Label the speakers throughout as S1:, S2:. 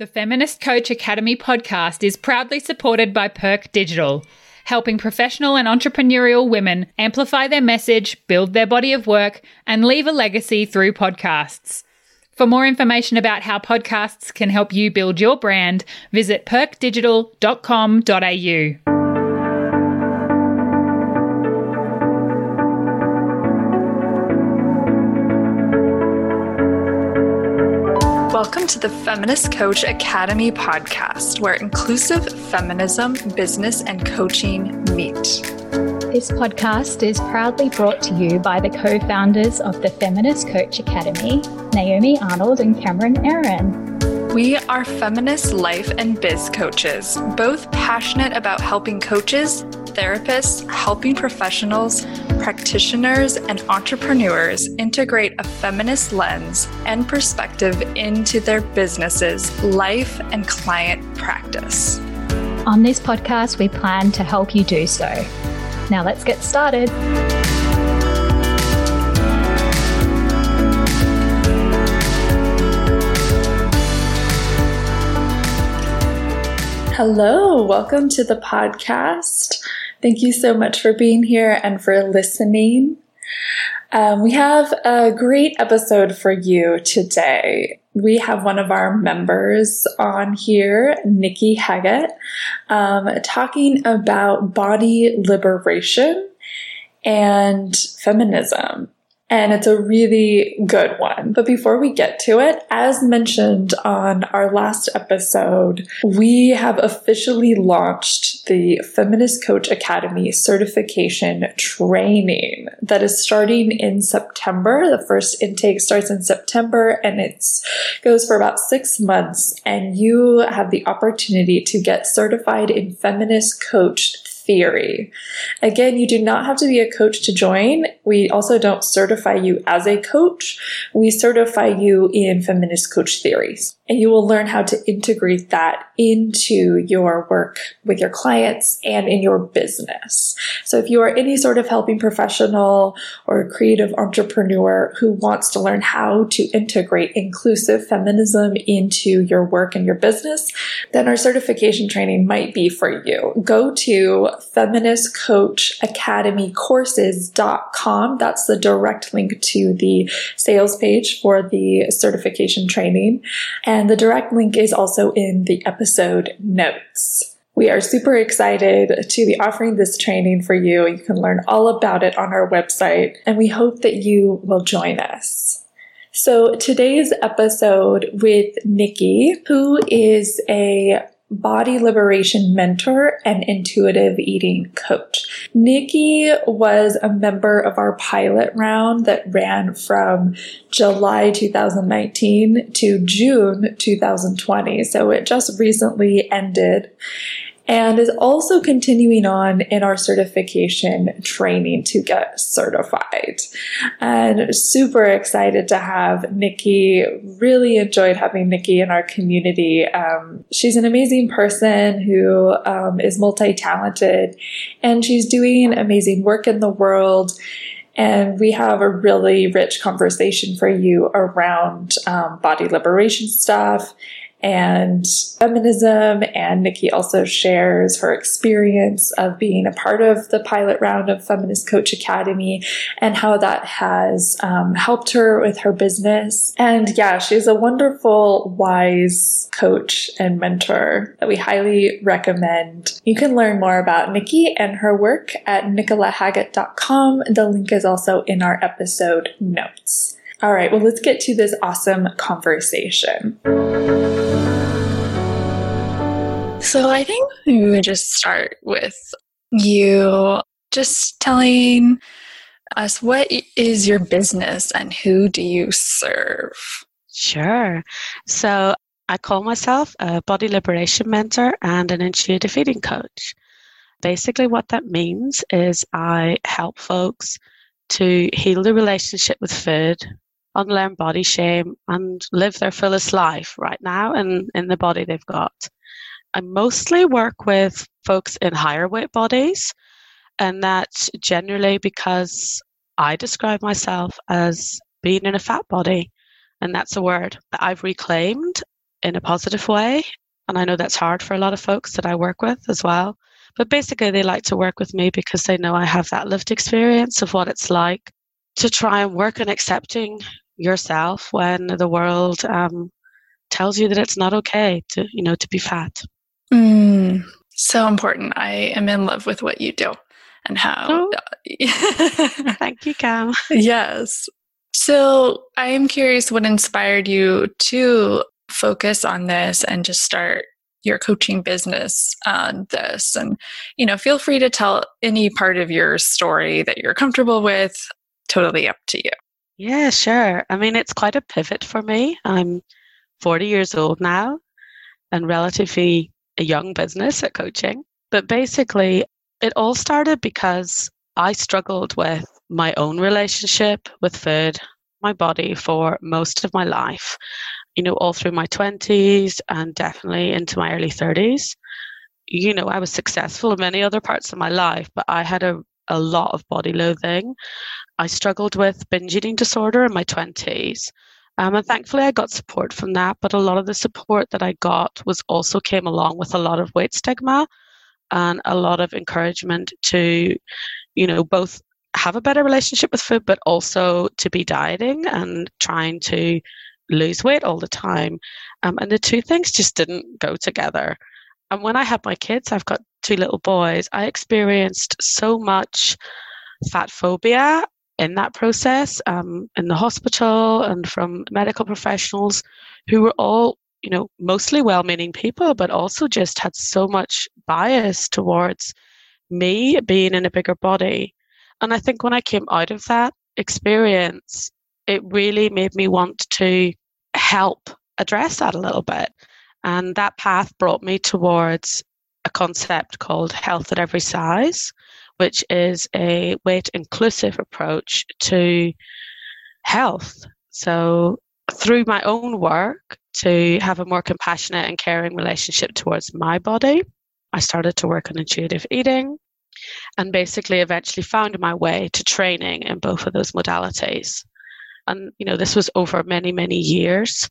S1: The Feminist Coach Academy podcast is proudly supported by Perk Digital, helping professional and entrepreneurial women amplify their message, build their body of work, and leave a legacy through podcasts. For more information about how podcasts can help you build your brand, visit perkdigital.com.au.
S2: to the Feminist Coach Academy podcast, where inclusive feminism, business, and coaching meet.
S3: This podcast is proudly brought to you by the co founders of the Feminist Coach Academy, Naomi Arnold and Cameron Airen.
S2: We are feminist life and biz coaches, both passionate about helping coaches, therapists, helping professionals, practitioners, and entrepreneurs integrate a feminist lens and perspective into their businesses, life, and client practice.
S3: On this podcast, we plan to help you do so. Now let's get started.
S2: Hello, welcome to the podcast. Thank you so much for being here and for listening. Um, we have a great episode for you today. We have one of our members on here, Nikki Haggett, um, talking about body liberation and feminism and it's a really good one. But before we get to it, as mentioned on our last episode, we have officially launched the Feminist Coach Academy certification training that is starting in September. The first intake starts in September and it goes for about six months. And you have the opportunity to get certified in feminist coach theory. Again, you do not have to be a coach to join. We also don't certify you as a coach. We certify you in feminist coach theories and you will learn how to integrate that into your work with your clients and in your business. So if you are any sort of helping professional or creative entrepreneur who wants to learn how to integrate inclusive feminism into your work and your business, then our certification training might be for you. Go to feministcoachacademycourses.com. That's the direct link to the sales page for the certification training. And the direct link is also in the episode notes. We are super excited to be offering this training for you. You can learn all about it on our website, and we hope that you will join us. So today's episode with Nikki, who is a body liberation mentor and intuitive eating coach. Nikki was a member of our pilot round that ran from July 2019 to June 2020. So it just recently ended and is also continuing on in our certification training to get certified. And super excited to have Nikki. Really enjoyed having Nikki in our community. Um, she's an amazing person who um, is multi talented and she's doing amazing work in the world. And we have a really rich conversation for you around um, body liberation stuff and feminism. And Nikki also shares her experience of being a part of the pilot round of Feminist Coach Academy and how that has um, helped her with her business. And yeah, she's a wonderful, wise coach and mentor that we highly recommend. You can learn more about Nikki and her work at nicolahaggett.com. The link is also in our episode notes. All right, well, let's get to this awesome conversation. So, I think we would just start with you just telling us what is your business and who do you serve?
S4: Sure. So, I call myself a body liberation mentor and an intuitive eating coach. Basically, what that means is I help folks to heal the relationship with food, unlearn body shame and live their fullest life right now and in the body they've got. I mostly work with folks in higher weight bodies, and that's generally because I describe myself as being in a fat body, and that's a word that I've reclaimed in a positive way. And I know that's hard for a lot of folks that I work with as well. But basically, they like to work with me because they know I have that lived experience of what it's like to try and work on accepting yourself when the world um, tells you that it's not okay to, you know, to be fat.
S2: Mm, so important. I am in love with what you do and how. Oh.
S4: Thank you, Cam.
S2: Yes. So I am curious what inspired you to focus on this and just start your coaching business on this and you know feel free to tell any part of your story that you're comfortable with totally up to you
S4: yeah sure i mean it's quite a pivot for me i'm 40 years old now and relatively a young business at coaching but basically it all started because i struggled with my own relationship with food my body for most of my life you know, all through my 20s and definitely into my early 30s. You know, I was successful in many other parts of my life, but I had a, a lot of body loathing. I struggled with binge eating disorder in my 20s. Um, and thankfully, I got support from that. But a lot of the support that I got was also came along with a lot of weight stigma and a lot of encouragement to, you know, both have a better relationship with food, but also to be dieting and trying to lose weight all the time. Um, and the two things just didn't go together. And when I had my kids, I've got two little boys, I experienced so much fat phobia in that process um, in the hospital and from medical professionals who were all you know mostly well-meaning people but also just had so much bias towards me being in a bigger body and i think when i came out of that experience it really made me want to help address that a little bit. And that path brought me towards a concept called health at every size, which is a weight inclusive approach to health. So, through my own work to have a more compassionate and caring relationship towards my body, I started to work on intuitive eating and basically eventually found my way to training in both of those modalities. And, you know, this was over many, many years.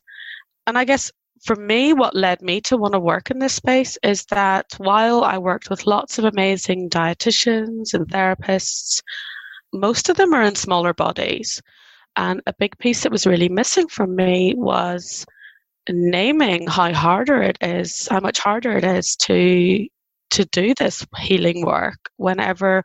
S4: And I guess for me, what led me to want to work in this space is that while I worked with lots of amazing dietitians and therapists, most of them are in smaller bodies. And a big piece that was really missing from me was naming how harder it is, how much harder it is to to do this healing work whenever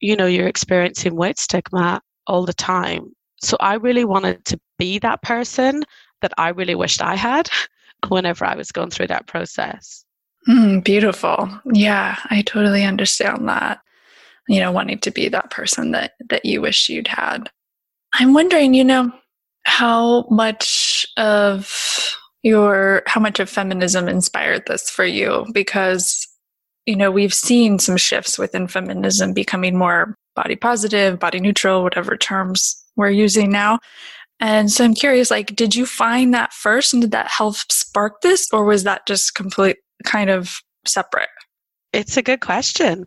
S4: you know you're experiencing weight stigma all the time so I really wanted to be that person that I really wished I had whenever I was going through that process.
S2: Mm, beautiful. Yeah, I totally understand that. You know, wanting to be that person that that you wish you'd had. I'm wondering, you know, how much of your how much of feminism inspired this for you because you know, we've seen some shifts within feminism becoming more body positive, body neutral, whatever terms we're using now. And so I'm curious, like, did you find that first and did that help spark this or was that just complete kind of separate?
S4: It's a good question.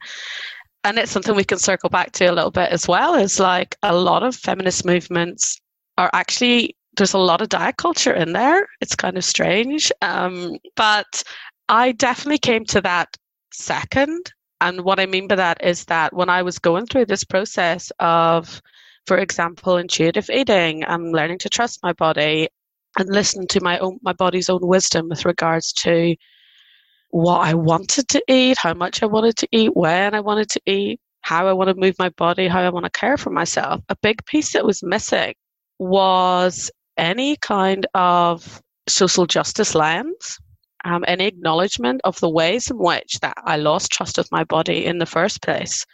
S4: And it's something we can circle back to a little bit as well is like a lot of feminist movements are actually there's a lot of diet culture in there. It's kind of strange. Um, but I definitely came to that second. And what I mean by that is that when I was going through this process of for example, intuitive eating. I'm learning to trust my body and listen to my own my body's own wisdom with regards to what I wanted to eat, how much I wanted to eat, when I wanted to eat, how I want to move my body, how I want to care for myself. A big piece that was missing was any kind of social justice lens, um, any acknowledgement of the ways in which that I lost trust with my body in the first place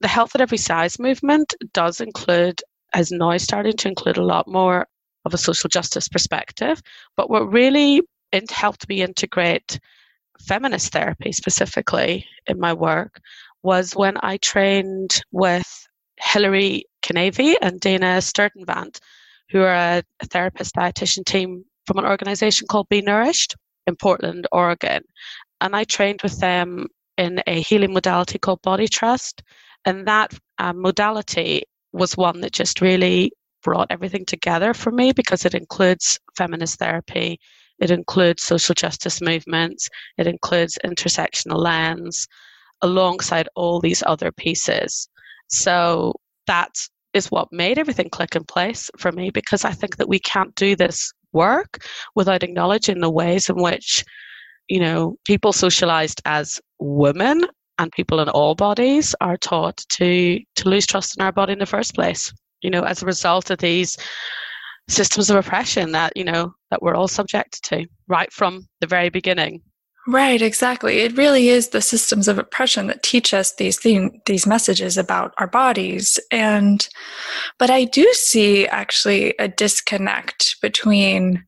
S4: the health at every size movement does include, is now starting to include a lot more of a social justice perspective. But what really helped me integrate feminist therapy specifically in my work was when I trained with Hilary Kinavey and Dana Sturtevant, who are a, a therapist dietitian team from an organization called Be Nourished in Portland, Oregon. And I trained with them in a healing modality called Body Trust. And that um, modality was one that just really brought everything together for me because it includes feminist therapy, it includes social justice movements, it includes intersectional lens, alongside all these other pieces. So that is what made everything click in place for me because I think that we can't do this work without acknowledging the ways in which, you know, people socialized as women and people in all bodies are taught to to lose trust in our body in the first place. You know, as a result of these systems of oppression that, you know, that we're all subjected to right from the very beginning.
S2: Right, exactly. It really is the systems of oppression that teach us these these messages about our bodies and but I do see actually a disconnect between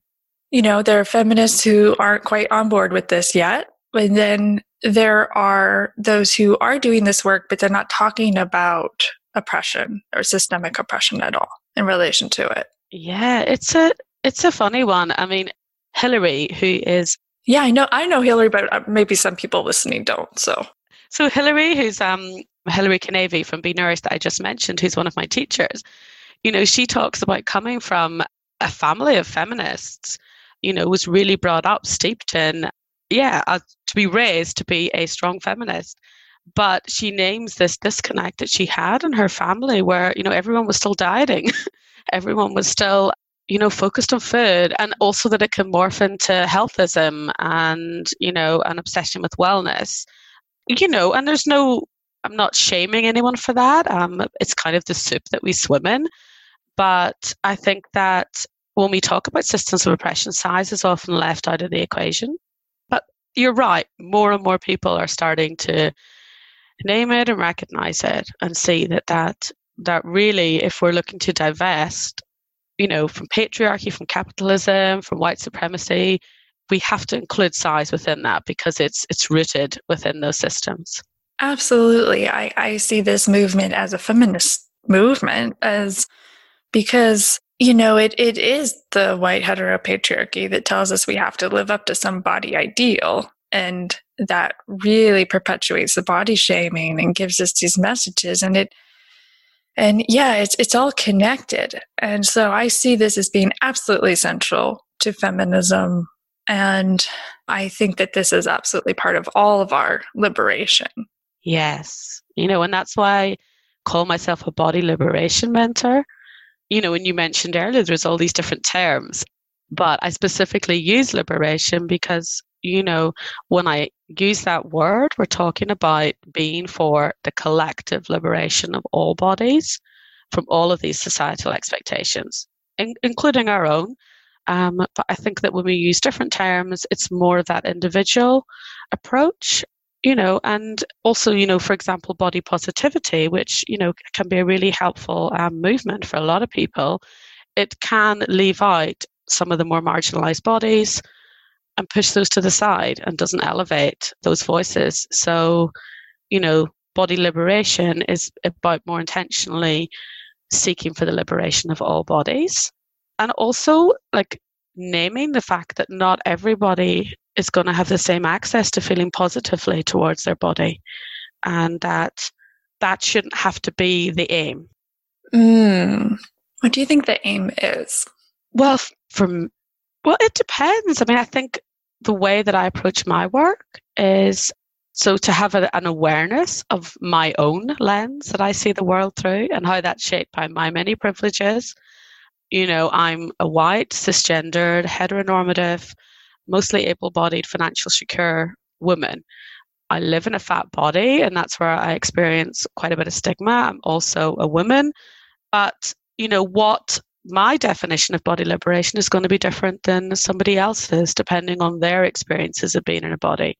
S2: you know, there are feminists who aren't quite on board with this yet. And then there are those who are doing this work, but they're not talking about oppression or systemic oppression at all in relation to it.
S4: Yeah, it's a it's a funny one. I mean, Hilary, who is
S2: yeah, I know I know Hilary, but uh, maybe some people listening don't. So
S4: so Hilary, who's um Hilary Kinavey from Be Nourished that I just mentioned, who's one of my teachers, you know, she talks about coming from a family of feminists, you know, was really brought up, steeped in, yeah, uh, to be raised to be a strong feminist. But she names this disconnect that she had in her family where, you know, everyone was still dieting. everyone was still you know, focused on food and also that it can morph into healthism and, you know, an obsession with wellness. You know, and there's no, I'm not shaming anyone for that. Um, it's kind of the soup that we swim in. But I think that when we talk about systems of oppression, size is often left out of the equation. You're right, more and more people are starting to name it and recognize it and see that that that really if we're looking to divest you know, from patriarchy, from capitalism, from white supremacy, we have to include size within that because it's it's rooted within those systems.
S2: Absolutely. I, I see this movement as a feminist movement as because you know it, it is the white heteropatriarchy that tells us we have to live up to some body ideal and that really perpetuates the body shaming and gives us these messages and it and yeah, it's it's all connected. And so I see this as being absolutely central to feminism. And I think that this is absolutely part of all of our liberation.
S4: Yes. You know, and that's why I call myself a body liberation mentor. You know, when you mentioned earlier, there's all these different terms, but I specifically use liberation because you know, when I use that word, we're talking about being for the collective liberation of all bodies from all of these societal expectations, in- including our own. Um, but I think that when we use different terms, it's more of that individual approach, you know, and also, you know, for example, body positivity, which, you know, can be a really helpful um, movement for a lot of people. It can leave out some of the more marginalized bodies, and push those to the side and doesn't elevate those voices. So, you know, body liberation is about more intentionally seeking for the liberation of all bodies. And also, like, naming the fact that not everybody is going to have the same access to feeling positively towards their body and that that shouldn't have to be the aim.
S2: Mm. What do you think the aim is?
S4: Well, from well, it depends. I mean, I think the way that I approach my work is so to have a, an awareness of my own lens that I see the world through and how that's shaped by my many privileges. You know, I'm a white, cisgendered, heteronormative, mostly able bodied, financial secure woman. I live in a fat body, and that's where I experience quite a bit of stigma. I'm also a woman. But, you know, what my definition of body liberation is going to be different than somebody else's, depending on their experiences of being in a body.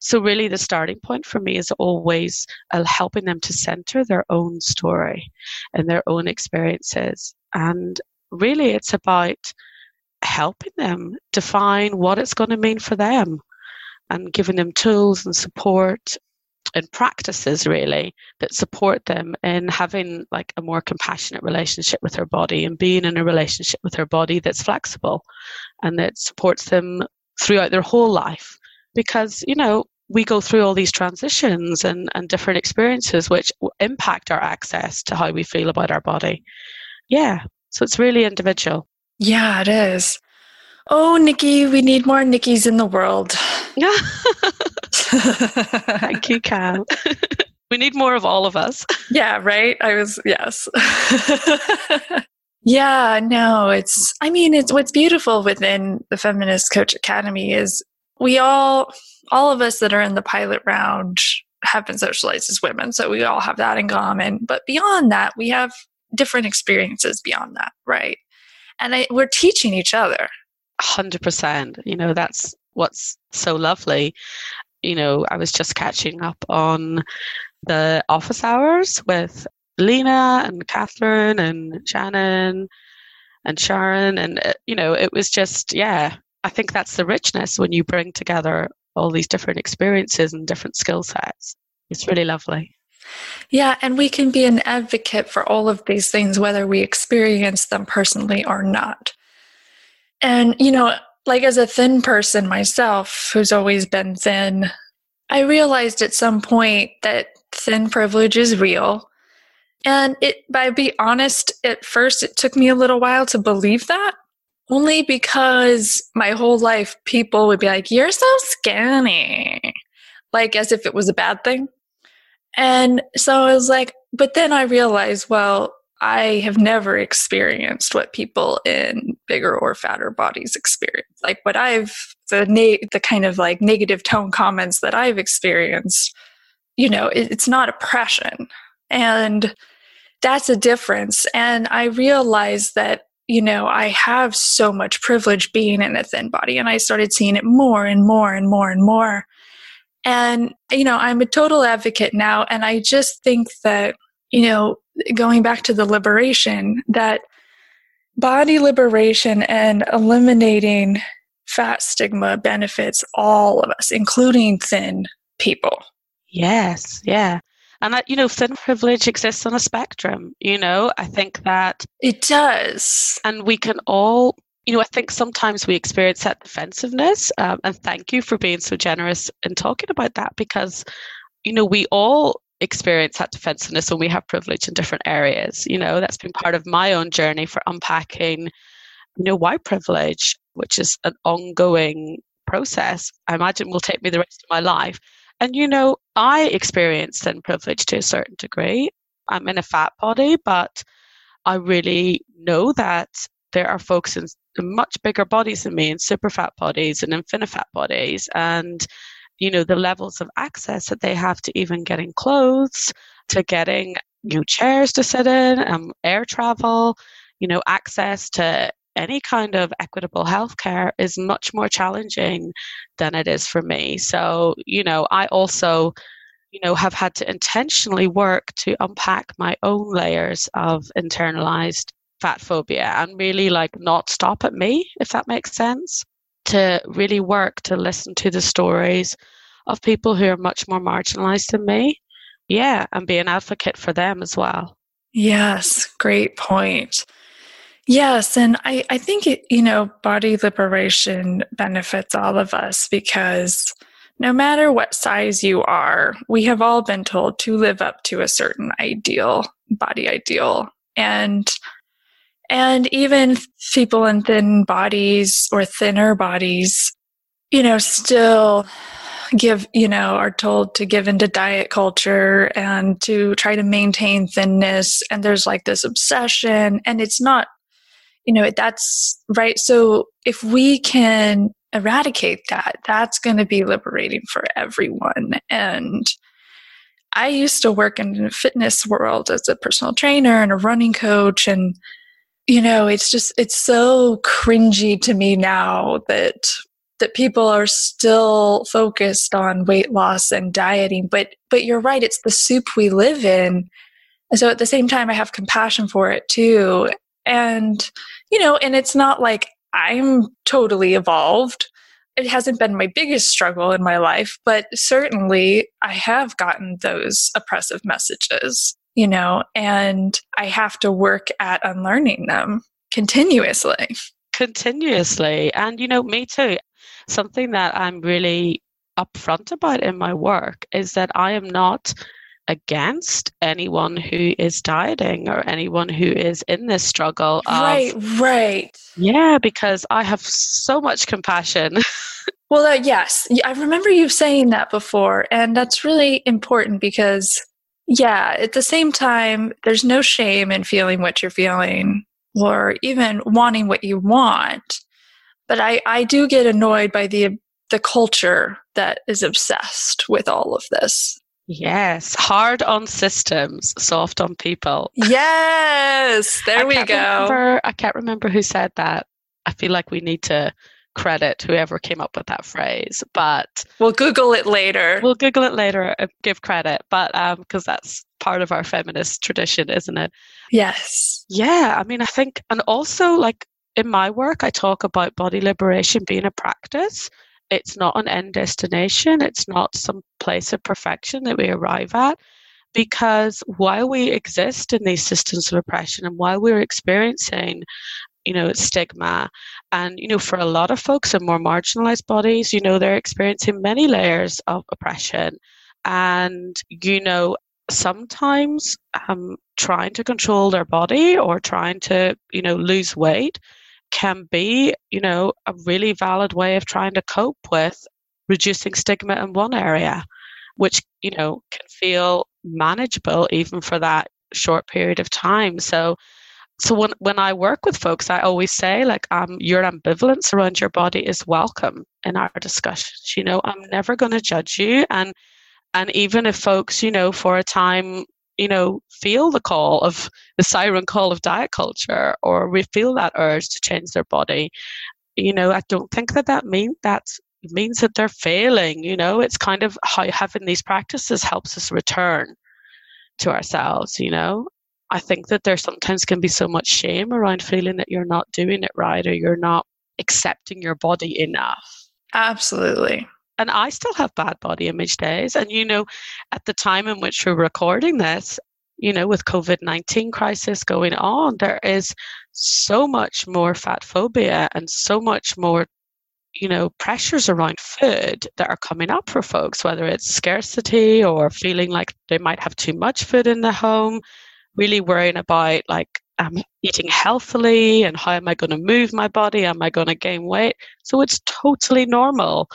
S4: So, really, the starting point for me is always uh, helping them to center their own story and their own experiences. And really, it's about helping them define what it's going to mean for them and giving them tools and support and practices really that support them in having like a more compassionate relationship with their body and being in a relationship with their body that's flexible and that supports them throughout their whole life. Because you know we go through all these transitions and, and different experiences which impact our access to how we feel about our body. Yeah so it's really individual
S2: yeah it is Oh, Nikki, we need more Nikki's in the world.
S4: Thank you, Cam. we need more of all of us.
S2: Yeah, right? I was, yes. yeah, no, it's, I mean, it's what's beautiful within the Feminist Coach Academy is we all, all of us that are in the pilot round have been socialized as women. So we all have that in common. But beyond that, we have different experiences beyond that, right? And I, we're teaching each other.
S4: 100%. You know, that's what's so lovely. You know, I was just catching up on the office hours with Lena and Catherine and Shannon and Sharon. And, uh, you know, it was just, yeah, I think that's the richness when you bring together all these different experiences and different skill sets. It's really lovely.
S2: Yeah, and we can be an advocate for all of these things, whether we experience them personally or not. And, you know, like as a thin person myself, who's always been thin, I realized at some point that thin privilege is real. And it, by be honest, at first it took me a little while to believe that, only because my whole life people would be like, You're so skinny, like as if it was a bad thing. And so I was like, but then I realized, well, I have never experienced what people in bigger or fatter bodies experience. Like what I've the na- the kind of like negative tone comments that I've experienced, you know, it, it's not oppression. And that's a difference. And I realized that, you know, I have so much privilege being in a thin body. And I started seeing it more and more and more and more. And, you know, I'm a total advocate now. And I just think that, you know, going back to the liberation, that body liberation and eliminating fat stigma benefits all of us, including thin people.
S4: Yes, yeah. And that, you know, thin privilege exists on a spectrum, you know, I think that
S2: it does.
S4: And we can all you know, I think sometimes we experience that defensiveness. Um, and thank you for being so generous in talking about that because, you know, we all experience that defensiveness when we have privilege in different areas. You know, that's been part of my own journey for unpacking, you know, white privilege, which is an ongoing process. I imagine will take me the rest of my life. And, you know, I experience thin privilege to a certain degree. I'm in a fat body, but I really know that there are folks in much bigger bodies than me, and super fat bodies and infinifat bodies, and you know the levels of access that they have to even getting clothes, to getting new chairs to sit in, um, air travel, you know, access to any kind of equitable healthcare is much more challenging than it is for me. So, you know, I also, you know, have had to intentionally work to unpack my own layers of internalized fat phobia and really like not stop at me, if that makes sense. To really work to listen to the stories of people who are much more marginalized than me. Yeah, and be an advocate for them as well.
S2: Yes, great point. Yes, and I, I think, it, you know, body liberation benefits all of us because no matter what size you are, we have all been told to live up to a certain ideal, body ideal. And and even people in thin bodies or thinner bodies, you know, still give, you know, are told to give into diet culture and to try to maintain thinness. And there's like this obsession, and it's not, you know, that's right. So if we can eradicate that, that's going to be liberating for everyone. And I used to work in the fitness world as a personal trainer and a running coach and you know it's just it's so cringy to me now that that people are still focused on weight loss and dieting but but you're right it's the soup we live in. And so at the same time i have compassion for it too. And you know and it's not like i'm totally evolved. It hasn't been my biggest struggle in my life but certainly i have gotten those oppressive messages you know, and I have to work at unlearning them continuously.
S4: Continuously. And, you know, me too. Something that I'm really upfront about in my work is that I am not against anyone who is dieting or anyone who is in this struggle. Of,
S2: right, right.
S4: Yeah, because I have so much compassion.
S2: well, uh, yes, I remember you saying that before, and that's really important because, yeah, at the same time, there's no shame in feeling what you're feeling or even wanting what you want. But I, I do get annoyed by the the culture that is obsessed with all of this.
S4: Yes, hard on systems, soft on people.
S2: Yes, there we go.
S4: Remember, I can't remember who said that. I feel like we need to credit whoever came up with that phrase, but
S2: we'll Google it later.
S4: We'll Google it later and give credit, but because um, that's part of our feminist tradition, isn't it?
S2: Yes.
S4: Yeah, I mean, I think, and also like in my work, I talk about body liberation being a practice it's not an end destination, it's not some place of perfection that we arrive at. Because while we exist in these systems of oppression and while we're experiencing you know stigma and you know for a lot of folks in more marginalized bodies you know they're experiencing many layers of oppression and you know sometimes um, trying to control their body or trying to you know lose weight can be, you know, a really valid way of trying to cope with reducing stigma in one area, which, you know, can feel manageable even for that short period of time. So so when when I work with folks, I always say like um your ambivalence around your body is welcome in our discussions. You know, I'm never gonna judge you and and even if folks, you know, for a time you know, feel the call of the siren call of diet culture or we feel that urge to change their body, you know, I don't think that that means that means that they're failing. You know, it's kind of how having these practices helps us return to ourselves. You know, I think that there sometimes can be so much shame around feeling that you're not doing it right or you're not accepting your body enough.
S2: Absolutely
S4: and I still have bad body image days. And, you know, at the time in which we're recording this, you know, with COVID 19 crisis going on, there is so much more fat phobia and so much more, you know, pressures around food that are coming up for folks, whether it's scarcity or feeling like they might have too much food in the home, really worrying about like, I'm eating healthily and how am I going to move my body? Am I going to gain weight? So it's totally normal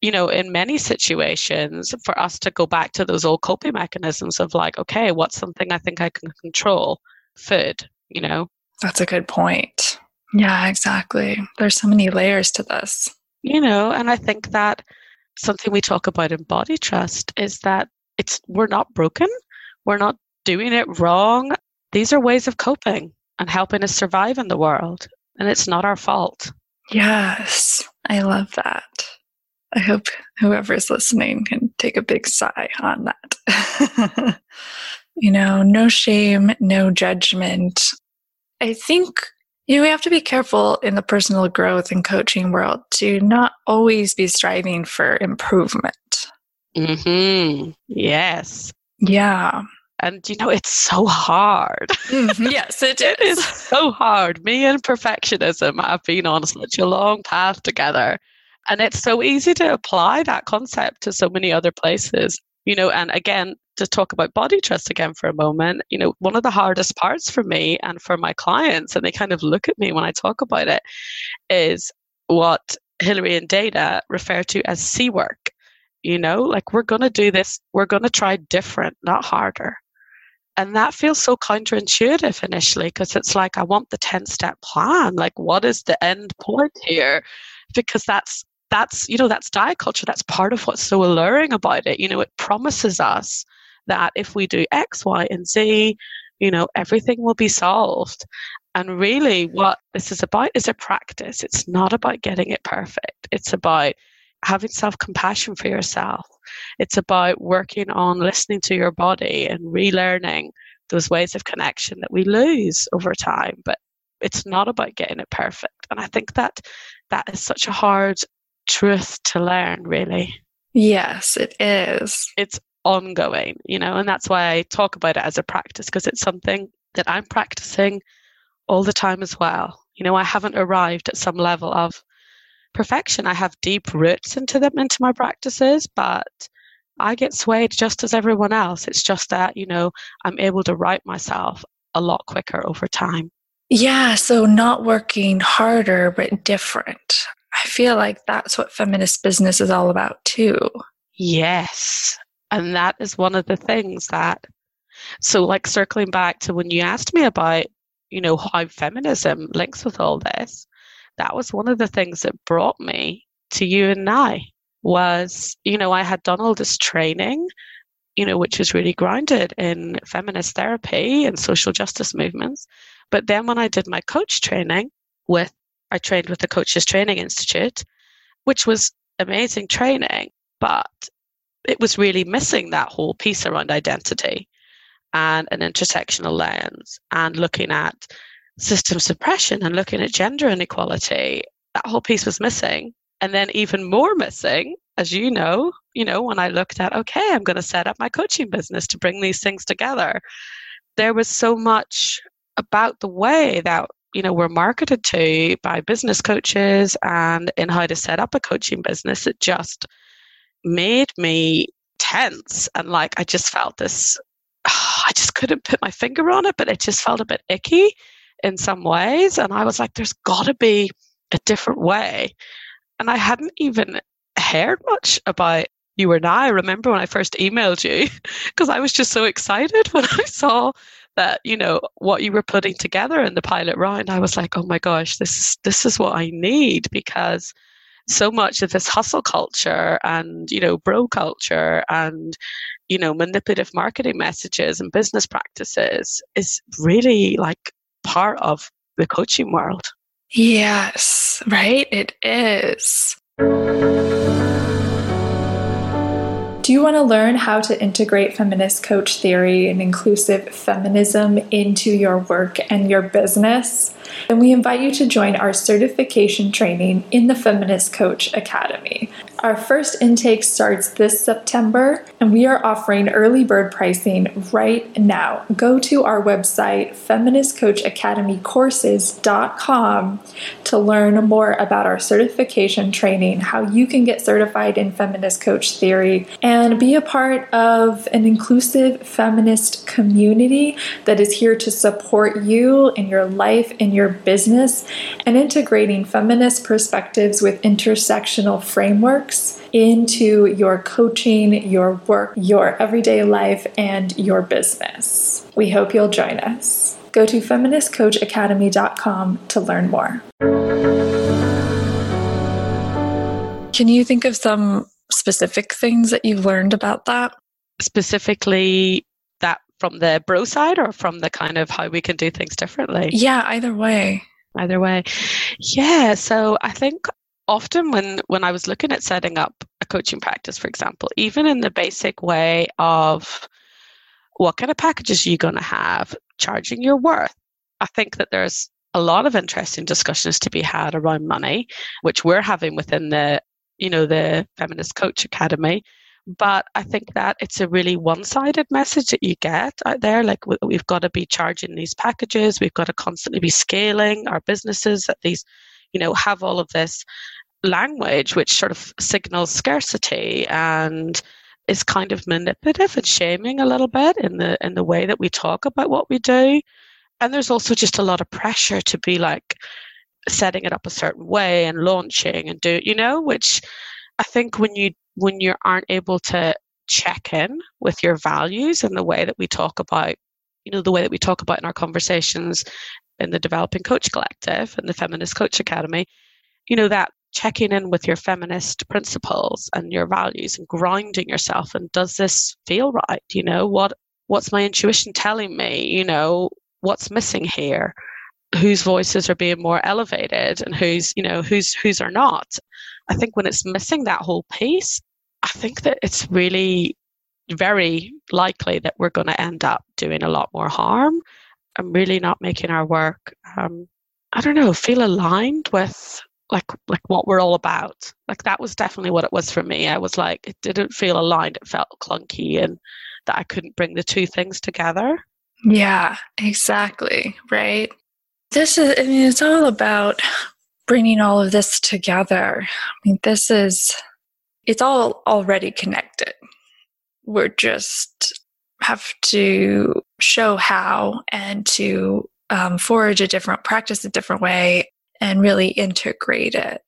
S4: you know, in many situations, for us to go back to those old coping mechanisms of like, okay, what's something I think I can control? Food, you know?
S2: That's a good point. Yeah, exactly. There's so many layers to this.
S4: You know, and I think that something we talk about in body trust is that it's we're not broken, we're not doing it wrong. These are ways of coping and helping us survive in the world, and it's not our fault.
S2: Yes, I love that. I hope whoever's listening can take a big sigh on that. you know, no shame, no judgment. I think you know, we have to be careful in the personal growth and coaching world to not always be striving for improvement.
S4: Mhm. Yes.
S2: Yeah.
S4: And you know, it's so hard.
S2: Mm-hmm. Yes, it is.
S4: it is so hard. Me and perfectionism have been on such a long path together. And it's so easy to apply that concept to so many other places. You know, and again, to talk about body trust again for a moment, you know, one of the hardest parts for me and for my clients, and they kind of look at me when I talk about it, is what Hilary and Dana refer to as C work. You know, like we're going to do this, we're going to try different, not harder. And that feels so counterintuitive initially because it's like, I want the 10 step plan. Like, what is the end point here? Because that's that's you know that's diet culture that's part of what's so alluring about it you know it promises us that if we do x y and z you know everything will be solved and really what this is about is a practice it's not about getting it perfect it's about having self-compassion for yourself it's about working on listening to your body and relearning those ways of connection that we lose over time but it's not about getting it perfect and i think that that is such a hard truth to learn, really.
S2: Yes, it is.
S4: It's ongoing, you know, and that's why I talk about it as a practice because it's something that I'm practicing all the time as well. You know, I haven't arrived at some level of perfection. I have deep roots into them, into my practices, but I get swayed just as everyone else. It's just that, you know, I'm able to write myself a lot quicker over time.
S2: Yeah, so not working harder, but different. I feel like that's what feminist business is all about too.
S4: Yes. And that is one of the things that, so like circling back to when you asked me about, you know, how feminism links with all this, that was one of the things that brought me to you and I was, you know, I had done all this training, you know, which was really grounded in feminist therapy and social justice movements. But then when I did my coach training with, I trained with the Coaches Training Institute, which was amazing training, but it was really missing that whole piece around identity and an intersectional lens and looking at system suppression and looking at gender inequality. That whole piece was missing. And then even more missing, as you know, you know, when I looked at, okay, I'm going to set up my coaching business to bring these things together, there was so much about the way that you know we're marketed to by business coaches and in how to set up a coaching business it just made me tense and like i just felt this oh, i just couldn't put my finger on it but it just felt a bit icky in some ways and i was like there's got to be a different way and I hadn't even heard much about you and I. Remember when I first emailed you? Because I was just so excited when I saw that, you know, what you were putting together in the pilot round. I was like, oh my gosh, this is this is what I need because so much of this hustle culture and, you know, bro culture and, you know, manipulative marketing messages and business practices is really like part of the coaching world.
S2: Yes, right? It is.
S5: Do you want to learn how to integrate feminist coach theory and inclusive feminism into your work and your business? Then we invite you to join our certification training in the Feminist Coach Academy. Our first intake starts this September, and we are offering early bird pricing right now. Go to our website, feministcoachacademycourses.com, to learn more about our certification training, how you can get certified in feminist coach theory, and be a part of an inclusive feminist community that is here to support you in your life, in your business, and integrating feminist perspectives with intersectional frameworks into your coaching, your work, your everyday life, and your business. We hope you'll join us. Go to feministcoachacademy.com to learn more.
S2: Can you think of some specific things that you've learned about that?
S4: Specifically, that from the bro side or from the kind of how we can do things differently?
S2: Yeah, either way.
S4: Either way. Yeah, so I think often when when I was looking at setting up a coaching practice, for example, even in the basic way of what kind of packages are you going to have, charging your worth, I think that there's a lot of interesting discussions to be had around money, which we're having within the you know the Feminist Coach Academy. But I think that it's a really one sided message that you get out there. Like, we've got to be charging these packages, we've got to constantly be scaling our businesses at these, you know, have all of this language which sort of signals scarcity and is kind of manipulative and shaming a little bit in the in the way that we talk about what we do. And there's also just a lot of pressure to be like setting it up a certain way and launching and do you know which i think when you when you aren't able to check in with your values and the way that we talk about you know the way that we talk about in our conversations in the developing coach collective and the feminist coach academy you know that checking in with your feminist principles and your values and grounding yourself and does this feel right? You know what what's my intuition telling me? You know what's missing here? Whose voices are being more elevated and who's you know who's whose are not? I think when it's missing that whole piece i think that it's really very likely that we're going to end up doing a lot more harm and really not making our work um, i don't know feel aligned with like like what we're all about. Like that was definitely what it was for me. I was like it didn't feel aligned. It felt clunky and that I couldn't bring the two things together.
S2: Yeah, exactly. Right. This is I mean it's all about bringing all of this together. I mean this is it's all already connected. we're just have to show how and to um, forge a different practice a different way and really integrate it.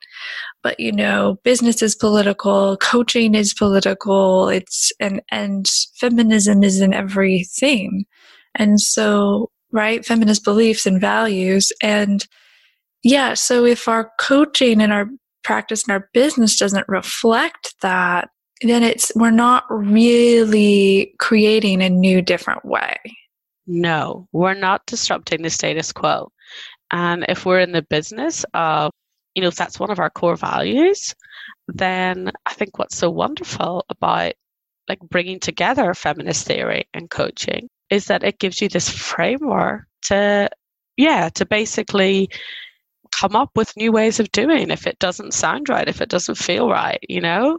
S2: But you know business is political coaching is political it's and and feminism is in everything. And so right feminist beliefs and values and yeah so if our coaching and our practice and our business doesn't reflect that then it's we're not really creating a new different way.
S4: No we're not disrupting the status quo and if we're in the business of you know if that's one of our core values then i think what's so wonderful about like bringing together feminist theory and coaching is that it gives you this framework to yeah to basically come up with new ways of doing if it doesn't sound right if it doesn't feel right you know?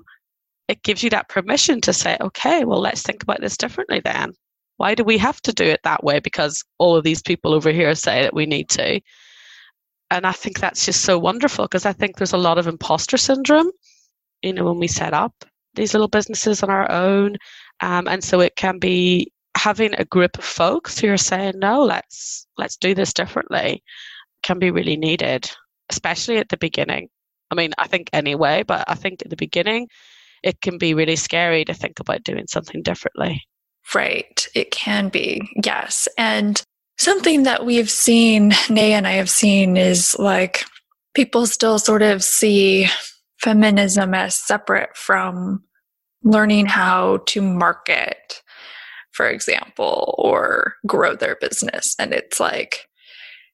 S4: It gives you that permission to say okay well let's think about this differently then. Why do we have to do it that way because all of these people over here say that we need to and i think that's just so wonderful because i think there's a lot of imposter syndrome you know when we set up these little businesses on our own um, and so it can be having a group of folks who are saying no let's let's do this differently can be really needed, especially at the beginning. I mean, I think anyway, but I think at the beginning, it can be really scary to think about doing something differently.
S2: Right. It can be. Yes. And something that we've seen, Nay and I have seen, is like people still sort of see feminism as separate from learning how to market, for example, or grow their business. And it's like,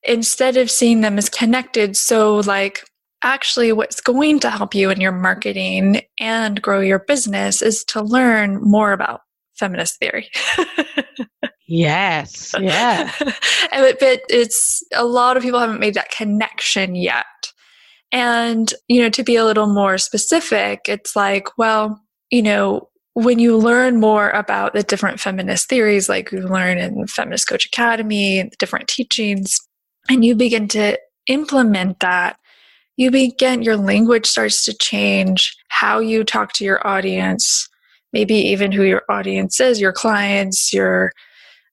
S2: instead of seeing them as connected. So, like, actually, what's going to help you in your marketing and grow your business is to learn more about feminist theory.
S4: yes, yeah.
S2: but it's a lot of people haven't made that connection yet. And, you know, to be a little more specific, it's like, well, you know, when you learn more about the different feminist theories, like you learn in Feminist Coach Academy, the different teachings, and you begin to implement that, you begin, your language starts to change, how you talk to your audience, maybe even who your audience is, your clients, your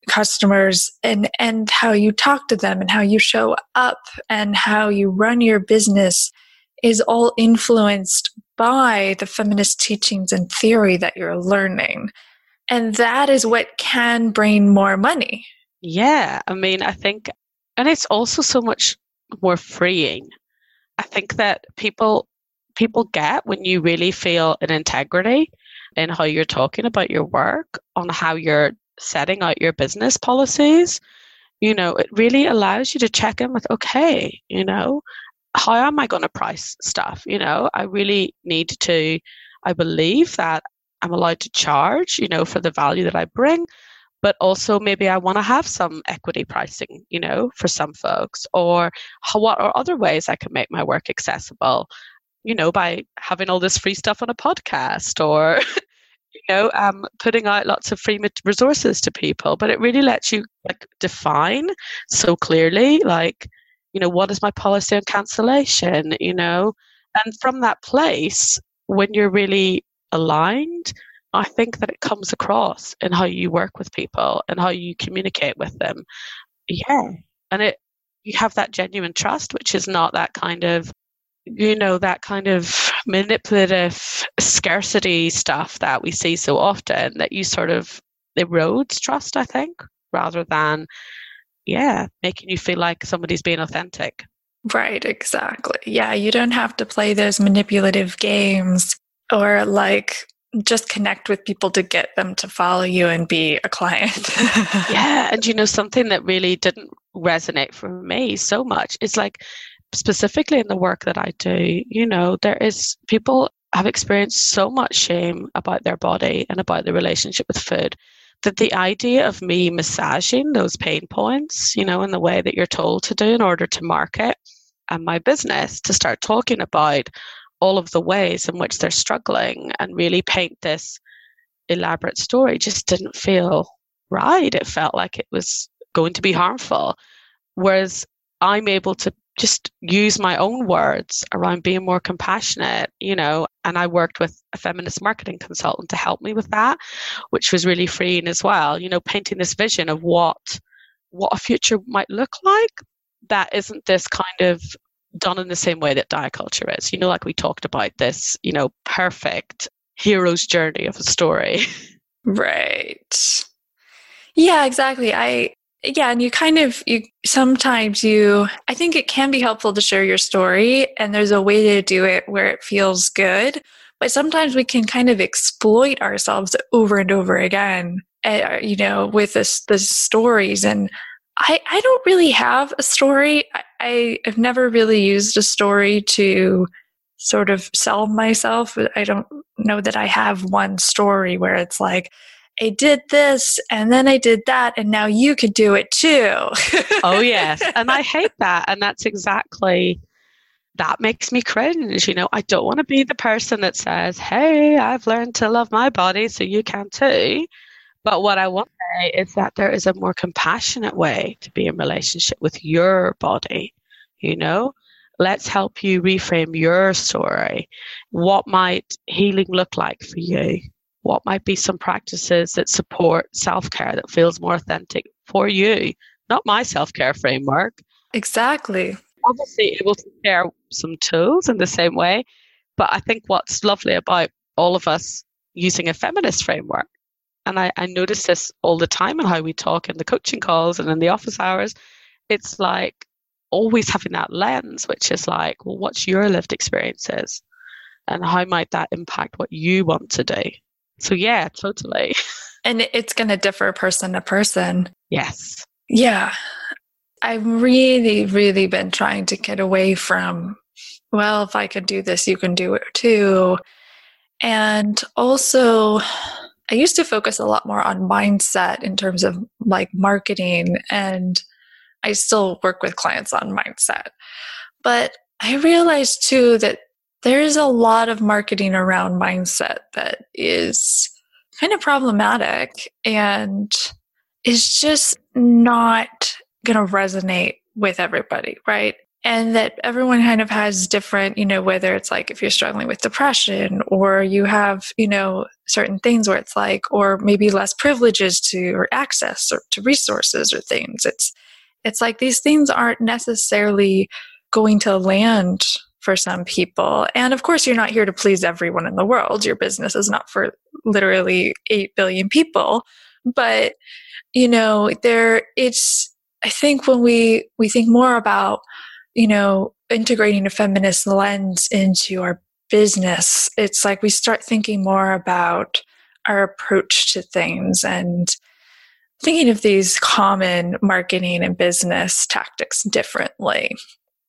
S2: customers, and, and how you talk to them and how you show up and how you run your business is all influenced by the feminist teachings and theory that you're learning. And that is what can bring more money.
S4: Yeah. I mean, I think and it's also so much more freeing. I think that people people get when you really feel an integrity in how you're talking about your work, on how you're setting out your business policies. You know, it really allows you to check in with, okay, you know, how am I going to price stuff? You know, I really need to, I believe that I'm allowed to charge, you know, for the value that I bring but also maybe I want to have some equity pricing, you know, for some folks, or how, what are other ways I can make my work accessible, you know, by having all this free stuff on a podcast or, you know, um, putting out lots of free resources to people. But it really lets you like define so clearly, like, you know, what is my policy on cancellation, you know, and from that place, when you're really aligned I think that it comes across in how you work with people and how you communicate with them. Yeah. And it you have that genuine trust, which is not that kind of you know, that kind of manipulative scarcity stuff that we see so often that you sort of erodes trust, I think, rather than yeah, making you feel like somebody's being authentic.
S2: Right, exactly. Yeah, you don't have to play those manipulative games or like just connect with people to get them to follow you and be a client.
S4: yeah. And you know, something that really didn't resonate for me so much is like, specifically in the work that I do, you know, there is people have experienced so much shame about their body and about the relationship with food that the idea of me massaging those pain points, you know, in the way that you're told to do in order to market and my business to start talking about all of the ways in which they're struggling and really paint this elaborate story just didn't feel right. It felt like it was going to be harmful. Whereas I'm able to just use my own words around being more compassionate, you know. And I worked with a feminist marketing consultant to help me with that, which was really freeing as well, you know, painting this vision of what what a future might look like that isn't this kind of done in the same way that diet culture is. You know, like we talked about this, you know, perfect hero's journey of a story.
S2: Right. Yeah, exactly. I yeah, and you kind of you sometimes you I think it can be helpful to share your story and there's a way to do it where it feels good, but sometimes we can kind of exploit ourselves over and over again. Uh, you know, with this the stories and I, I don't really have a story. I, I have never really used a story to sort of sell myself. I don't know that I have one story where it's like, I did this and then I did that and now you could do it too.
S4: oh, yes. And I hate that. And that's exactly that makes me cringe. You know, I don't want to be the person that says, Hey, I've learned to love my body, so you can too. But what I want to say is that there is a more compassionate way to be in relationship with your body. You know, let's help you reframe your story. What might healing look like for you? What might be some practices that support self care that feels more authentic for you? Not my self care framework.
S2: Exactly.
S4: Obviously, able to share some tools in the same way. But I think what's lovely about all of us using a feminist framework, and I, I notice this all the time in how we talk in the coaching calls and in the office hours, it's like always having that lens, which is like, well, what's your lived experiences? And how might that impact what you want to do? So, yeah, totally.
S2: And it's going to differ person to person.
S4: Yes.
S2: Yeah. I've really, really been trying to get away from, well, if I could do this, you can do it too. And also, I used to focus a lot more on mindset in terms of like marketing and I still work with clients on mindset. But I realized too that there's a lot of marketing around mindset that is kind of problematic and is just not going to resonate with everybody, right? And that everyone kind of has different, you know, whether it's like if you're struggling with depression or you have, you know, certain things where it's like, or maybe less privileges to or access or to resources or things. It's it's like these things aren't necessarily going to land for some people. And of course, you're not here to please everyone in the world. Your business is not for literally 8 billion people. But, you know, there, it's, I think when we, we think more about, you know, integrating a feminist lens into our business, it's like we start thinking more about our approach to things and thinking of these common marketing and business tactics differently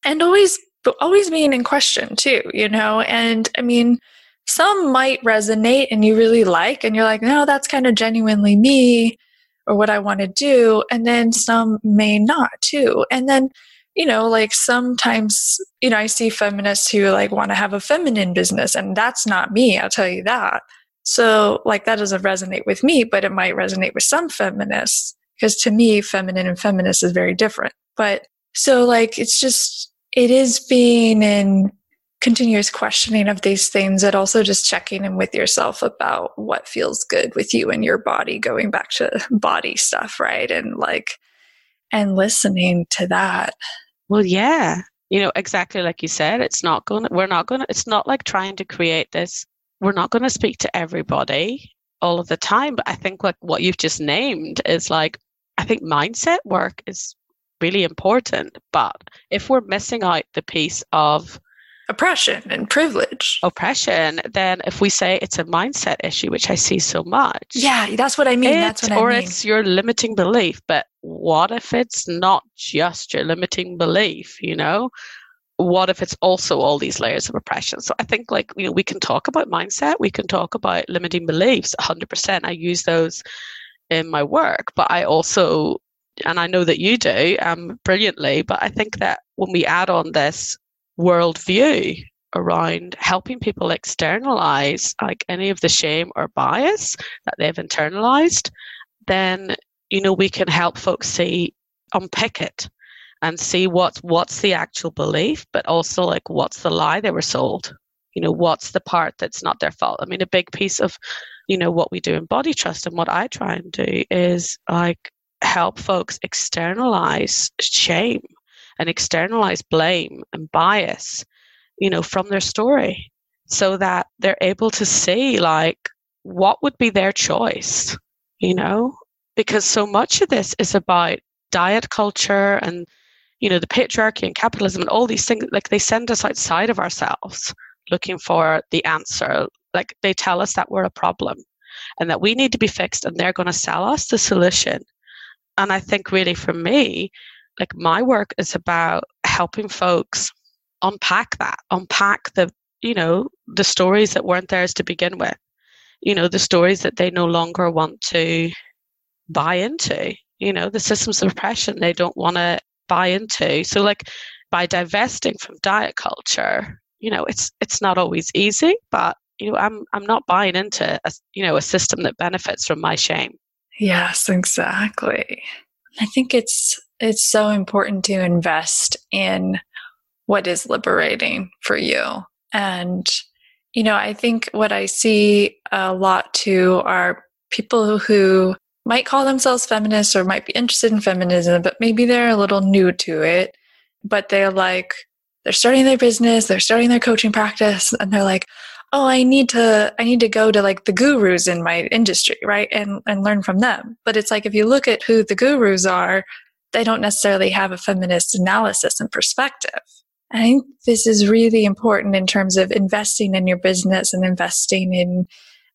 S2: and always always being in question too you know? And i mean some might resonate and you really like and you're like no that's kind of genuinely me or what i want to do and then some may not too. And then you know like sometimes you know i see feminists who like want to have a feminine business and that's not me i'll tell you that. So, like, that doesn't resonate with me, but it might resonate with some feminists because to me, feminine and feminist is very different. But so, like, it's just, it is being in continuous questioning of these things and also just checking in with yourself about what feels good with you and your body, going back to body stuff, right? And like, and listening to that.
S4: Well, yeah. You know, exactly like you said, it's not going to, we're not going to, it's not like trying to create this we're not going to speak to everybody all of the time but i think like what you've just named is like i think mindset work is really important but if we're missing out the piece of
S2: oppression and privilege
S4: oppression then if we say it's a mindset issue which i see so much
S2: yeah that's what i mean that's what I
S4: or
S2: mean.
S4: it's your limiting belief but what if it's not just your limiting belief you know what if it's also all these layers of oppression? So I think like you know we can talk about mindset, we can talk about limiting beliefs 100%. I use those in my work, but I also and I know that you do um, brilliantly, but I think that when we add on this worldview around helping people externalize like any of the shame or bias that they've internalized, then you know we can help folks see unpick it and see what's what's the actual belief, but also like what's the lie they were sold. You know, what's the part that's not their fault? I mean, a big piece of, you know, what we do in body trust and what I try and do is like help folks externalize shame and externalize blame and bias, you know, from their story so that they're able to see like what would be their choice, you know? Because so much of this is about diet culture and you know the patriarchy and capitalism and all these things like they send us outside of ourselves looking for the answer like they tell us that we're a problem and that we need to be fixed and they're going to sell us the solution and i think really for me like my work is about helping folks unpack that unpack the you know the stories that weren't theirs to begin with you know the stories that they no longer want to buy into you know the systems of oppression they don't want to buy into. So like by divesting from diet culture you know it's it's not always easy but you know i'm i'm not buying into a you know a system that benefits from my shame
S2: yes exactly. I think it's it's so important to invest in what is liberating for you. And you know i think what i see a lot too are people who might call themselves feminists or might be interested in feminism but maybe they're a little new to it but they're like they're starting their business, they're starting their coaching practice, and they're like, oh, I need to, I need to go to like the gurus in my industry, right? And, and learn from them. But it's like, if you look at who the gurus are, they don't necessarily have a feminist analysis and perspective. I think this is really important in terms of investing in your business and investing in,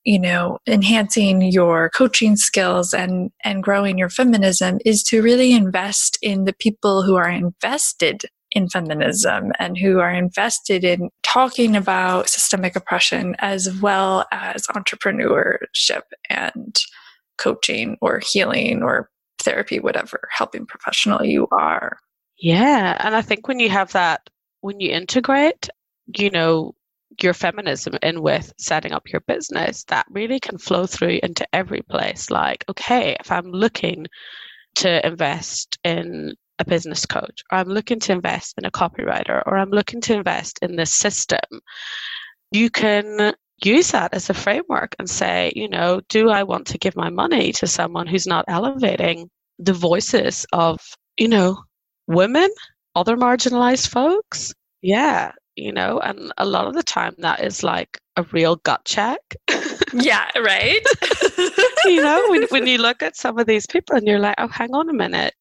S2: you know, enhancing your coaching skills and, and growing your feminism is to really invest in the people who are invested in feminism and who are invested in talking about systemic oppression as well as entrepreneurship and coaching or healing or therapy, whatever helping professional you are.
S4: Yeah. And I think when you have that, when you integrate, you know, your feminism in with setting up your business, that really can flow through into every place. Like, okay, if I'm looking to invest in a business coach, or I'm looking to invest in a copywriter, or I'm looking to invest in this system, you can use that as a framework and say, you know, do I want to give my money to someone who's not elevating the voices of, you know, women, other marginalized folks? Yeah, you know, and a lot of the time that is like a real gut check.
S2: yeah, right.
S4: you know, when, when you look at some of these people and you're like, oh, hang on a minute,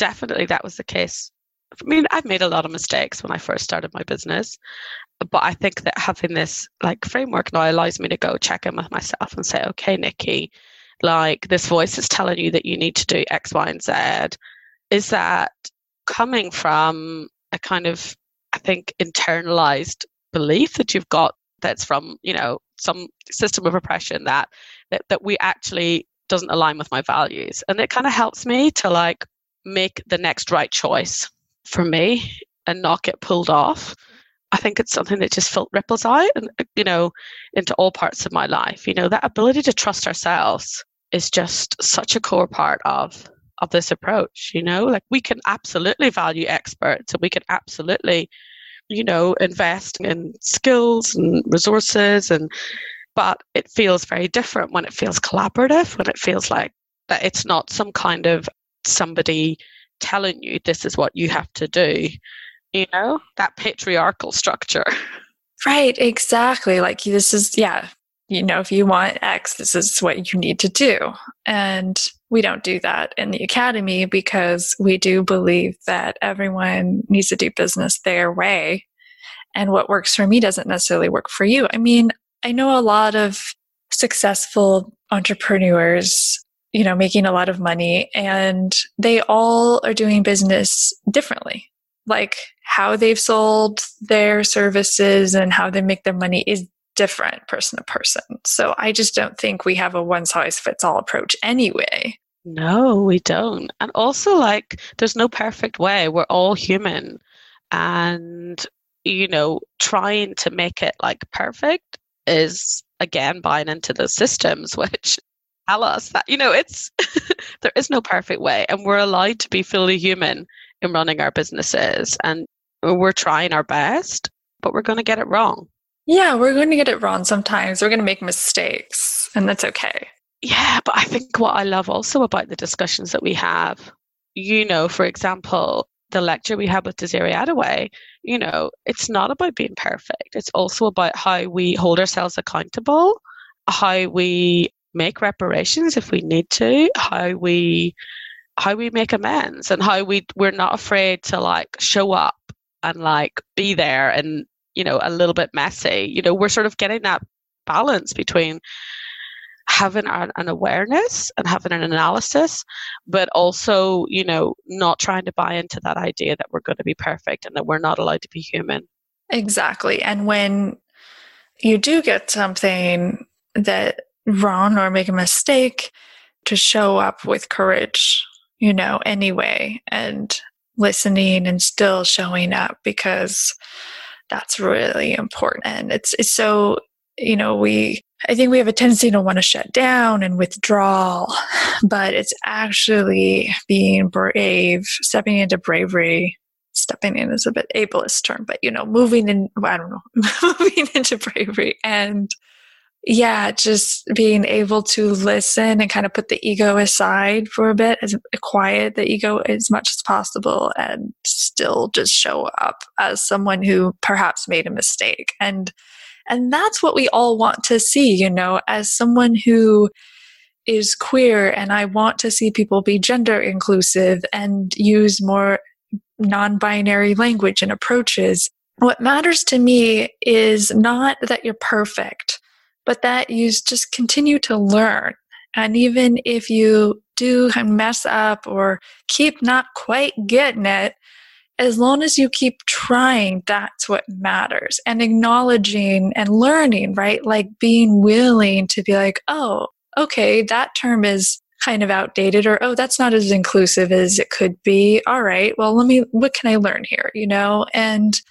S4: definitely that was the case. I mean, I've made a lot of mistakes when I first started my business, but I think that having this like framework now allows me to go check in with myself and say, okay, Nikki, like this voice is telling you that you need to do X, Y, and Z. Is that coming from a kind of, I think, internalized belief that you've got that's from, you know, some system of oppression that that, that we actually doesn't align with my values. And it kind of helps me to like make the next right choice for me and not get pulled off. I think it's something that just ripples out and you know into all parts of my life. You know that ability to trust ourselves is just such a core part of of this approach. You know, like we can absolutely value experts and we can absolutely, you know, invest in skills and resources and but it feels very different when it feels collaborative, when it feels like that it's not some kind of somebody telling you this is what you have to do you know that patriarchal structure.
S2: Right exactly. Like this is yeah you know if you want x this is what you need to do. And we don't do that in the academy because we do believe that everyone needs to do business their way. And what works for me doesn't necessarily work for you. I mean i know a lot of successful entrepreneurs you know, making a lot of money and they all are doing business differently. Like how they've sold their services and how they make their money is different person to person. So I just don't think we have a one size fits all approach anyway.
S4: No, we don't. And also, like, there's no perfect way. We're all human. And, you know, trying to make it like perfect is again buying into the systems, which tell us that you know it's there is no perfect way and we're allowed to be fully human in running our businesses and we're trying our best, but we're going to get it wrong.
S2: Yeah, we're going to get it wrong sometimes. We're going to make mistakes, and that's okay.
S4: Yeah, but I think what I love also about the discussions that we have, you know, for example, the lecture we had with Desiree Adaway, you know, it's not about being perfect. It's also about how we hold ourselves accountable, how we make reparations if we need to, how we how we make amends and how we we're not afraid to like show up and like be there and you know a little bit messy. You know we're sort of getting that balance between having an, an, awareness and having an analysis but also you know not trying to buy into that idea that we're going to be perfect and that we're not allowed to be human.
S2: Exactly. And when you do get something that wrong or make a mistake to show up with courage you know anyway and listening and still showing up because that's really important. And it's it's so, you know, we I think we have a tendency to want to shut down and withdraw, but it's actually being brave, stepping into bravery. Stepping in is a bit ableist term, but you know, moving in, I don't know, moving into bravery and yeah, just being able to listen and kind of put the ego aside for a bit, as quiet the ego as much as possible, and still just show up as someone who perhaps made a mistake. And and that's what we all want to see, you know, as someone who is queer and I want to see people be gender inclusive and use more non-binary language and approaches. What matters to me is not that you're perfect but that you just continue to learn. And even if you do mess up or keep not quite getting it, as long as you keep trying, that's what matters. And acknowledging and learning, right? Like being willing to be like, oh, okay, that term is kind of outdated or oh that's not as inclusive as it could be all right well let me what can i learn here you know and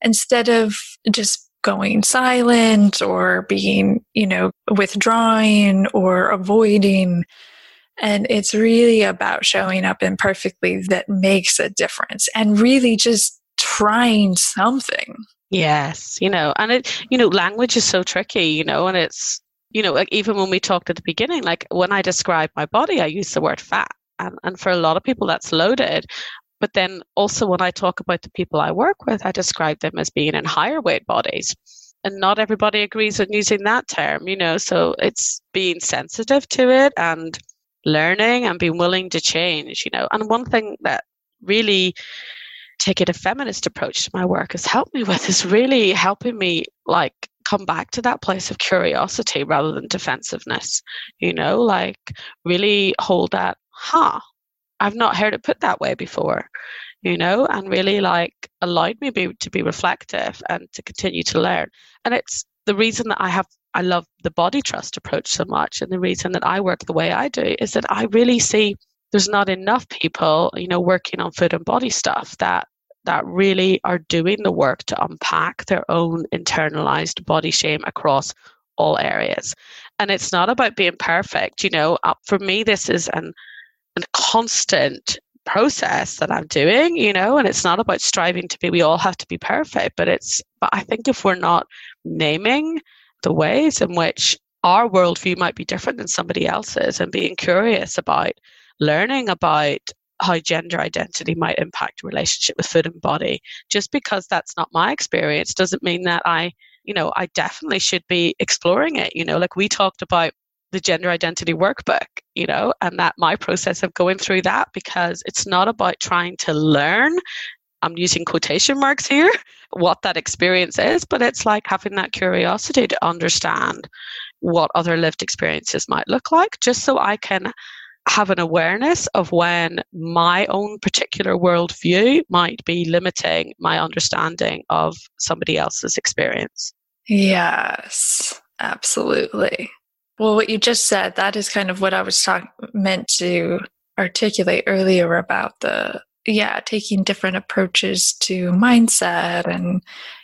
S2: instead of just going silent or being, you know, withdrawing or avoiding. And it's really about showing up imperfectly that makes a difference and really just trying something.
S4: Yes, you know, and it, you know, language is so tricky, you know, and it's, you know, like even when we talked at the beginning, like when I describe my body, I use the word fat. And, and for a lot of people, that's loaded. But then also when I talk about the people I work with, I describe them as being in higher weight bodies. And not everybody agrees with using that term, you know, so it's being sensitive to it and learning and being willing to change, you know. And one thing that really taking a feminist approach to my work has helped me with is really helping me like come back to that place of curiosity rather than defensiveness you know like really hold that huh I've not heard it put that way before, you know, and really like allowed me be, to be reflective and to continue to learn. And it's the reason that I have I love the body trust approach so much, and the reason that I work the way I do is that I really see there's not enough people, you know, working on food and body stuff that that really are doing the work to unpack their own internalized body shame across all areas. And it's not about being perfect, you know. Uh, for me, this is an a constant process that I'm doing, you know, and it's not about striving to be, we all have to be perfect, but it's, but I think if we're not naming the ways in which our worldview might be different than somebody else's and being curious about learning about how gender identity might impact relationship with food and body, just because that's not my experience doesn't mean that I, you know, I definitely should be exploring it. You know, like we talked about the gender identity workbook, you know, and that my process of going through that because it's not about trying to learn. I'm using quotation marks here, what that experience is, but it's like having that curiosity to understand what other lived experiences might look like, just so I can have an awareness of when my own particular worldview might be limiting my understanding of somebody else's experience.
S2: Yes, absolutely. Well, what you just said, that is kind of what I was talk- meant to articulate earlier about the, yeah, taking different approaches to mindset and,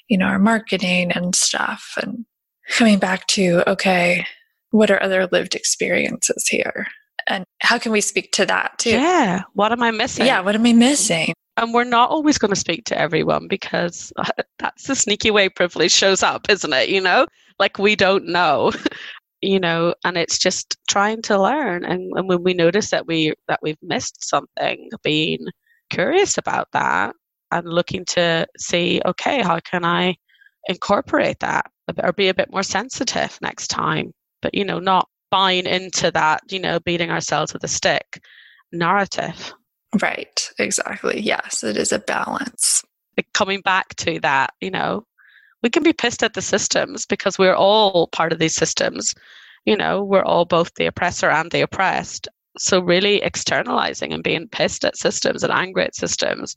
S2: you know, our marketing and stuff. And coming back to, okay, what are other lived experiences here? And how can we speak to that too?
S4: Yeah. What am I missing?
S2: Yeah. What am I missing?
S4: And we're not always going to speak to everyone because that's the sneaky way privilege shows up, isn't it? You know, like we don't know. you know and it's just trying to learn. And, and when we notice that we that we've missed something being curious about that and looking to see okay how can i incorporate that or be a bit more sensitive next time? But you know not buying into that you know beating ourselves with a stick narrative.
S2: Right. Exactly. Yes it is a balance.
S4: Coming back to that you know we can be pissed at the systems because we're all part of these systems. You know, we're all both the oppressor and the oppressed. So, really externalizing and being pissed at systems and angry at systems,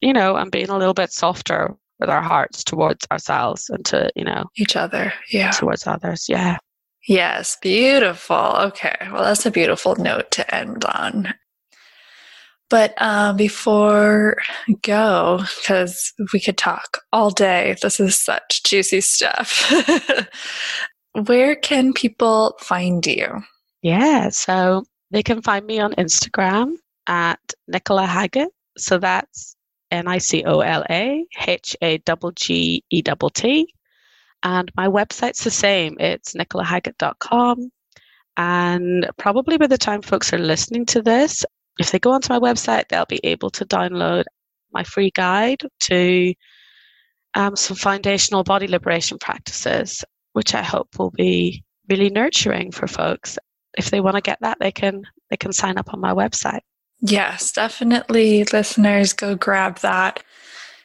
S4: you know, and being a little bit softer with our hearts towards ourselves and to, you know,
S2: each other. Yeah.
S4: Towards others. Yeah.
S2: Yes. Beautiful. Okay. Well, that's a beautiful note to end on. But uh, before go, because we could talk all day, this is such juicy stuff. Where can people find you?
S4: Yeah, so they can find me on Instagram at Nicola Haggett. So that's N I C O L A H A G E T T. And my website's the same. It's nicolahaggett.com. And probably by the time folks are listening to this, if they go onto my website, they'll be able to download my free guide to um, some foundational body liberation practices, which I hope will be really nurturing for folks. If they want to get that, they can they can sign up on my website.
S2: Yes, definitely, listeners, go grab that.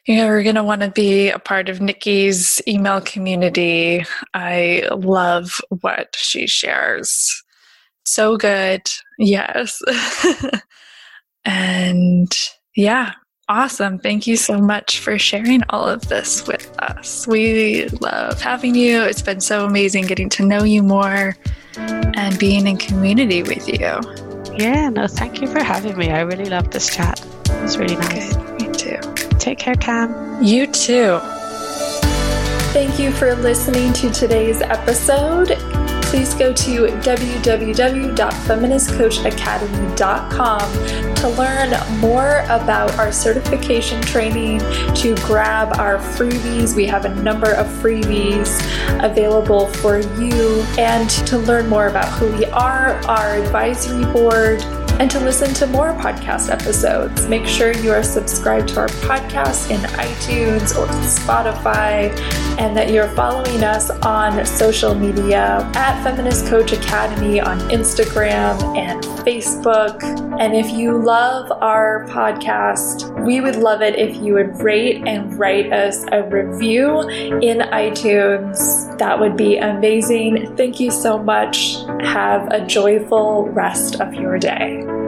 S2: You know, we're going to want to be a part of Nikki's email community. I love what she shares. So good. Yes. And yeah, awesome. Thank you so much for sharing all of this with us. We love having you. It's been so amazing getting to know you more and being in community with you.
S4: Yeah, no, thank you for having me. I really love this chat. It was really nice.
S2: Good. Me too.
S4: Take care, Cam.
S2: You too.
S5: Thank you for listening to today's episode please go to www.feministcoachacademy.com to learn more about our certification training, to grab our freebies. We have a number of freebies available for you, and to learn more about who we are, our advisory board and to listen to more podcast episodes. Make sure you are subscribed to our podcast in iTunes or Spotify and that you're following us on social media at Feminist Coach Academy on Instagram and Facebook. And if you love our podcast, we would love it if you would rate and write us a review in iTunes. That would be amazing. Thank you so much. Have a joyful rest of your day.